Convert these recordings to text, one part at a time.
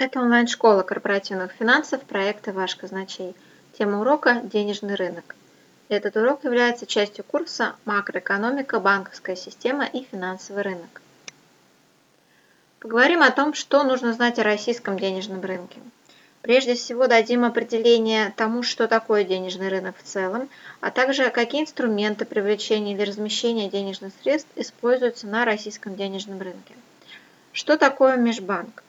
Это онлайн-школа корпоративных финансов проекта «Ваш казначей». Тема урока – денежный рынок. Этот урок является частью курса «Макроэкономика, банковская система и финансовый рынок». Поговорим о том, что нужно знать о российском денежном рынке. Прежде всего дадим определение тому, что такое денежный рынок в целом, а также какие инструменты привлечения или размещения денежных средств используются на российском денежном рынке. Что такое межбанк?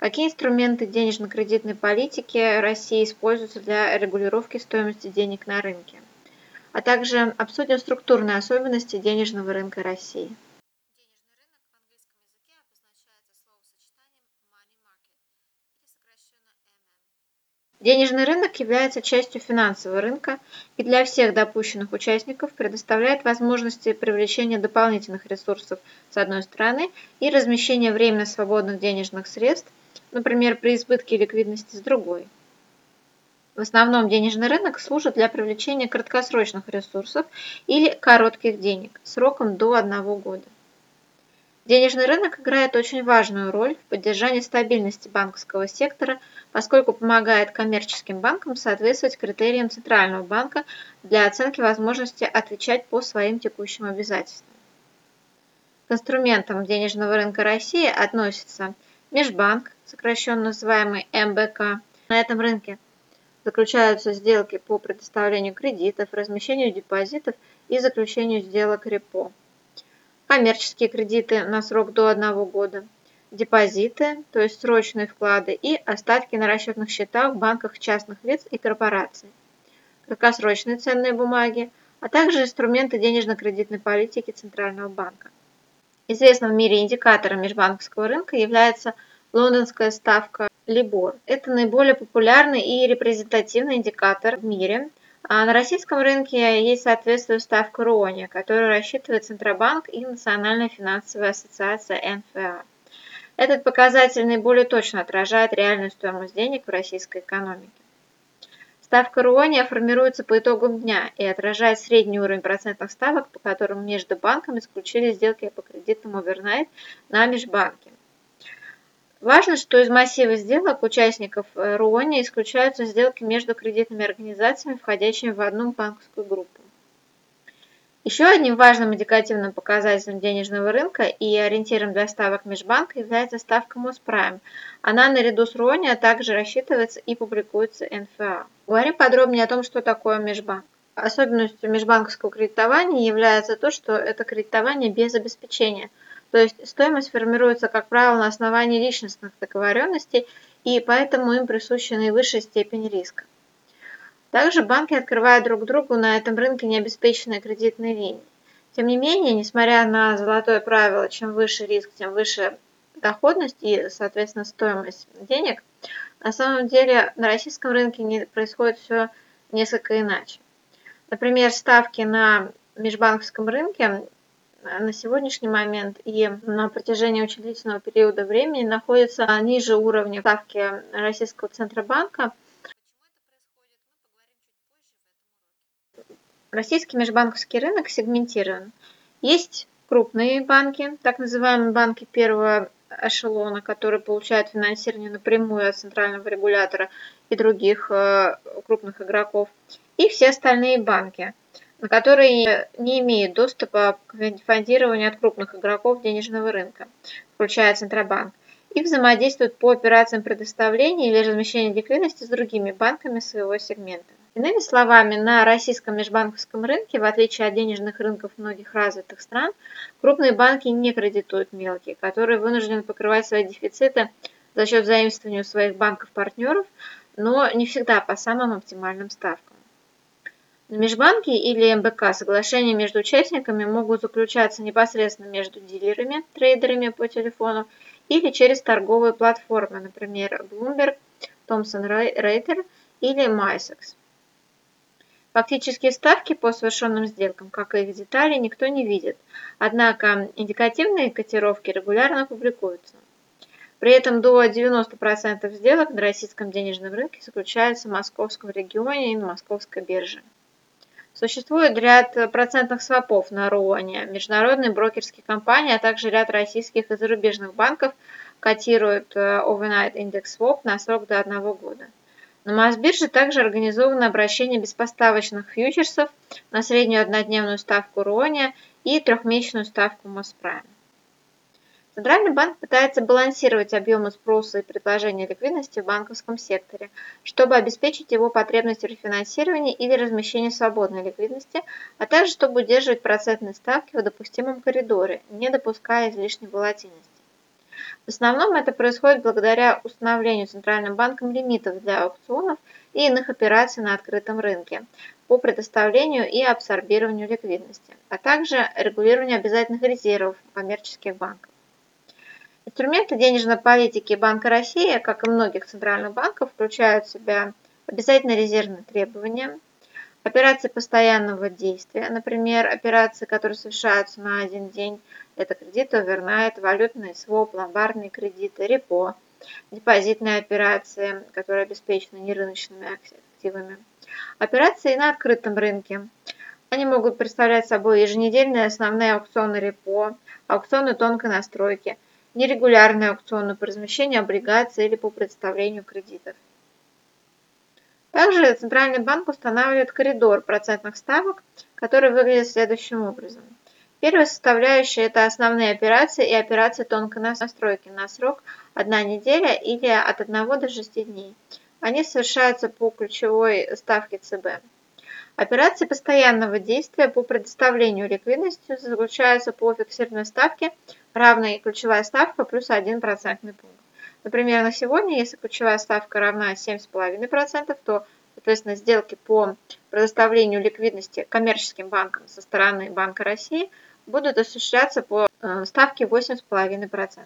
Какие инструменты денежно-кредитной политики России используются для регулировки стоимости денег на рынке? А также обсудим структурные особенности денежного рынка России. Денежный рынок является частью финансового рынка и для всех допущенных участников предоставляет возможности привлечения дополнительных ресурсов с одной стороны и размещения временно свободных денежных средств например, при избытке ликвидности с другой. В основном денежный рынок служит для привлечения краткосрочных ресурсов или коротких денег сроком до одного года. Денежный рынок играет очень важную роль в поддержании стабильности банковского сектора, поскольку помогает коммерческим банкам соответствовать критериям Центрального банка для оценки возможности отвечать по своим текущим обязательствам. К инструментам денежного рынка России относятся – Межбанк, сокращенно называемый МБК, на этом рынке заключаются сделки по предоставлению кредитов, размещению депозитов и заключению сделок репо. Коммерческие кредиты на срок до одного года, депозиты, то есть срочные вклады и остатки на расчетных счетах в банках частных лиц и корпораций, краткосрочные ценные бумаги, а также инструменты денежно-кредитной политики Центрального банка. Известным в мире индикатором межбанковского рынка является лондонская ставка Libor. Это наиболее популярный и репрезентативный индикатор в мире. А на российском рынке есть соответствующая ставка РОНИ, которую рассчитывает Центробанк и Национальная финансовая ассоциация НФА. Этот показатель наиболее точно отражает реальную стоимость денег в российской экономике. Ставка РУОНИА формируется по итогам дня и отражает средний уровень процентных ставок, по которым между банками исключили сделки по кредитам овернайт на межбанке. Важно, что из массива сделок участников э, РУОНИ исключаются сделки между кредитными организациями, входящими в одну банковскую группу. Еще одним важным индикативным показателем денежного рынка и ориентиром для ставок межбанка является ставка Моспрайм. Она наряду с РОНИ а также рассчитывается и публикуется НФА. Говорим подробнее о том, что такое межбанк. Особенностью межбанковского кредитования является то, что это кредитование без обеспечения. То есть стоимость формируется, как правило, на основании личностных договоренностей, и поэтому им присуща наивысшая степень риска. Также банки открывают друг другу на этом рынке необеспеченные кредитные линии. Тем не менее, несмотря на золотое правило, чем выше риск, тем выше доходность и, соответственно, стоимость денег, на самом деле на российском рынке не происходит все несколько иначе. Например, ставки на межбанковском рынке на сегодняшний момент и на протяжении очень длительного периода времени находятся ниже уровня ставки Российского Центробанка – Российский межбанковский рынок сегментирован. Есть крупные банки, так называемые банки первого эшелона, которые получают финансирование напрямую от центрального регулятора и других э, крупных игроков, и все остальные банки, на которые не имеют доступа к фондированию от крупных игроков денежного рынка, включая Центробанк, и взаимодействуют по операциям предоставления или размещения ликвидности с другими банками своего сегмента. Иными словами, на российском межбанковском рынке, в отличие от денежных рынков многих развитых стран, крупные банки не кредитуют мелкие, которые вынуждены покрывать свои дефициты за счет заимствования у своих банков-партнеров, но не всегда по самым оптимальным ставкам. На межбанке или МБК соглашения между участниками могут заключаться непосредственно между дилерами, трейдерами по телефону или через торговые платформы, например, Bloomberg, Thomson Reuters или MySex. Фактические ставки по совершенным сделкам, как и их детали, никто не видит, однако индикативные котировки регулярно публикуются. При этом до 90% сделок на российском денежном рынке заключаются в московском регионе и на московской бирже. Существует ряд процентных свопов на РУОНе, международные брокерские компании, а также ряд российских и зарубежных банков, котирует э, Overnight Index Swap на срок до одного года. На Мосбирже также организовано обращение беспоставочных фьючерсов на среднюю однодневную ставку РОНИ и трехмесячную ставку Моспрайм. Центральный банк пытается балансировать объемы спроса и предложения ликвидности в банковском секторе, чтобы обеспечить его потребности в рефинансировании или размещении свободной ликвидности, а также чтобы удерживать процентные ставки в допустимом коридоре, не допуская излишней волатильности. В основном это происходит благодаря установлению Центральным банком лимитов для аукционов и иных операций на открытом рынке по предоставлению и абсорбированию ликвидности, а также регулированию обязательных резервов коммерческих банков. Инструменты денежной политики Банка России, как и многих центральных банков, включают в себя обязательно резервные требования, операции постоянного действия, например, операции, которые совершаются на один день, это кредит, овернайт, валютный своп, ломбардные кредиты, репо, депозитные операции, которые обеспечены нерыночными активами, операции на открытом рынке. Они могут представлять собой еженедельные основные аукционы репо, аукционы тонкой настройки – нерегулярные аукционы по размещению облигаций или по представлению кредитов. Также Центральный банк устанавливает коридор процентных ставок, который выглядит следующим образом. Первая составляющая – это основные операции и операции тонкой настройки на срок 1 неделя или от 1 до 6 дней. Они совершаются по ключевой ставке ЦБ. Операции постоянного действия по предоставлению ликвидности заключаются по фиксированной ставке, равной ключевая ставка плюс 1 процентный пункт. Например, на сегодня, если ключевая ставка равна 7,5%, то, соответственно, сделки по предоставлению ликвидности коммерческим банкам со стороны Банка России будут осуществляться по э, ставке 8,5%.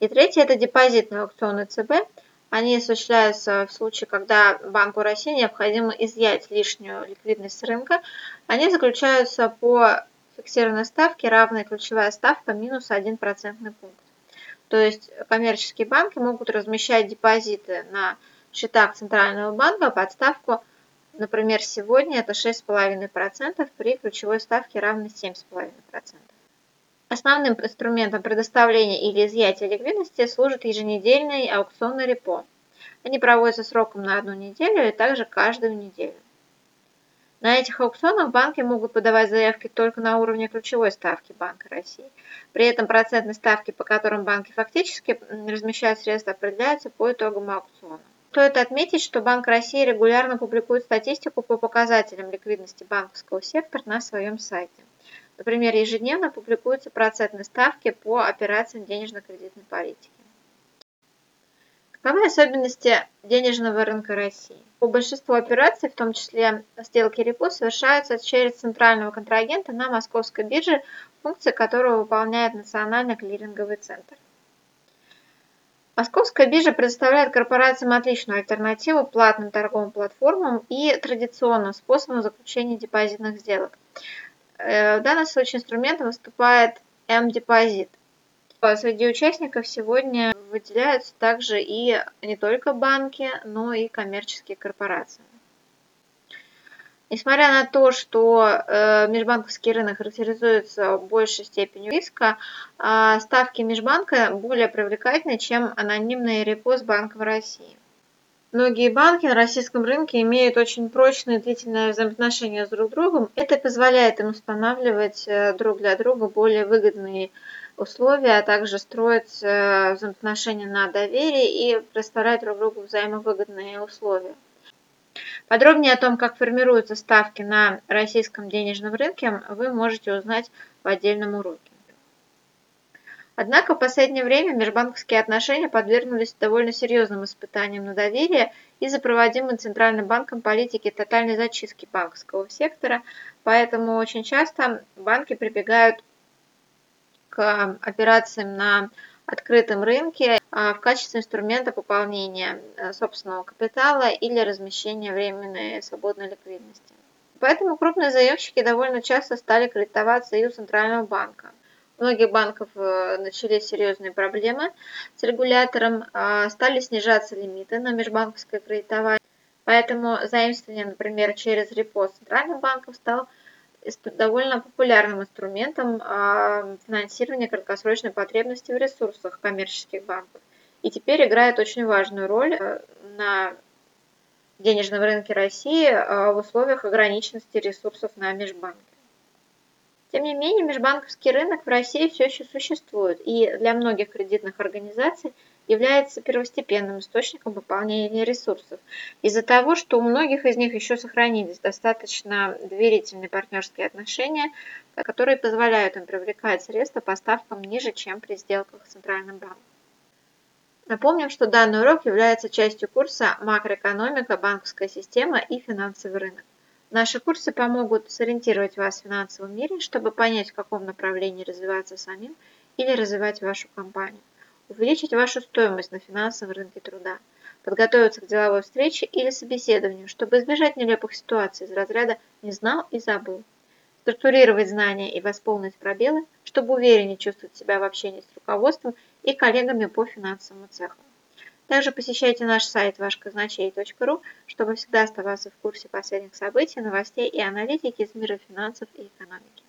И третье – это депозитные аукционы ЦБ – они осуществляются в случае, когда Банку России необходимо изъять лишнюю ликвидность с рынка. Они заключаются по фиксированной ставке, равной ключевая ставка минус 1 процентный пункт. То есть коммерческие банки могут размещать депозиты на счетах Центрального банка под ставку, например, сегодня это 6,5% при ключевой ставке равной 7,5%. Основным инструментом предоставления или изъятия ликвидности служит еженедельный аукционный репо. Они проводятся сроком на одну неделю и также каждую неделю. На этих аукционах банки могут подавать заявки только на уровне ключевой ставки Банка России. При этом процентные ставки, по которым банки фактически размещают средства, определяются по итогам аукциона. Стоит отметить, что Банк России регулярно публикует статистику по показателям ликвидности банковского сектора на своем сайте. Например, ежедневно публикуются процентные ставки по операциям денежно-кредитной политики. Каковы особенности денежного рынка России? По большинству операций, в том числе сделки репо, совершаются через центрального контрагента на московской бирже, функции которого выполняет Национальный клиринговый центр. Московская биржа предоставляет корпорациям отличную альтернативу платным торговым платформам и традиционным способам заключения депозитных сделок. Э, в данном случае инструментом выступает М-депозит. Среди участников сегодня выделяются также и не только банки, но и коммерческие корпорации. Несмотря на то, что э, межбанковский рынок характеризуется большей степенью риска, э, ставки межбанка более привлекательны, чем анонимные репо с Банком России. Многие банки на российском рынке имеют очень прочные длительные взаимоотношения с друг другом. Это позволяет им устанавливать э, друг для друга более выгодные условия, а также строить э, взаимоотношения на доверии и представлять друг другу взаимовыгодные условия. Подробнее о том, как формируются ставки на российском денежном рынке, вы можете узнать в отдельном уроке. Однако в последнее время межбанковские отношения подвергнулись довольно серьезным испытаниям на доверие из-за проводимой Центральным банком политики тотальной зачистки банковского сектора, поэтому очень часто банки прибегают к операциям на открытом рынке а, в качестве инструмента пополнения э, собственного капитала или размещения временной свободной ликвидности. Поэтому крупные заемщики довольно часто стали кредитоваться и у Центрального банка – у многих банков э, начались серьезные проблемы с регулятором, а, стали снижаться лимиты на межбанковское кредитование. Поэтому заимствование, например, через репо центральных банков стал довольно популярным инструментом а, финансирования краткосрочной потребности в ресурсах коммерческих банков и теперь играет очень важную роль э, на денежном рынке России а, в условиях ограниченности ресурсов на межбанке. Тем не менее, межбанковский рынок в России все еще существует и для многих кредитных организаций является первостепенным источником пополнения ресурсов из-за того, что у многих из них еще сохранились достаточно доверительные партнерские отношения, которые позволяют им привлекать средства по ставкам ниже, чем при сделках с Центральным банком. Напомним, что данный урок является частью курса «Макроэкономика, банковская система и финансовый рынок». Наши курсы помогут сориентировать вас в финансовом мире, чтобы понять, в каком направлении развиваться самим или развивать вашу компанию, увеличить вашу стоимость на финансовом рынке труда, подготовиться к деловой встрече или собеседованию, чтобы избежать нелепых ситуаций из разряда «не знал и забыл», структурировать знания и восполнить пробелы, чтобы увереннее чувствовать себя в общении с руководством и коллегами по финансовому цеху. Также посещайте наш сайт вашказначей.ру, чтобы всегда оставаться в курсе последних событий, новостей и аналитики из мира финансов и экономики.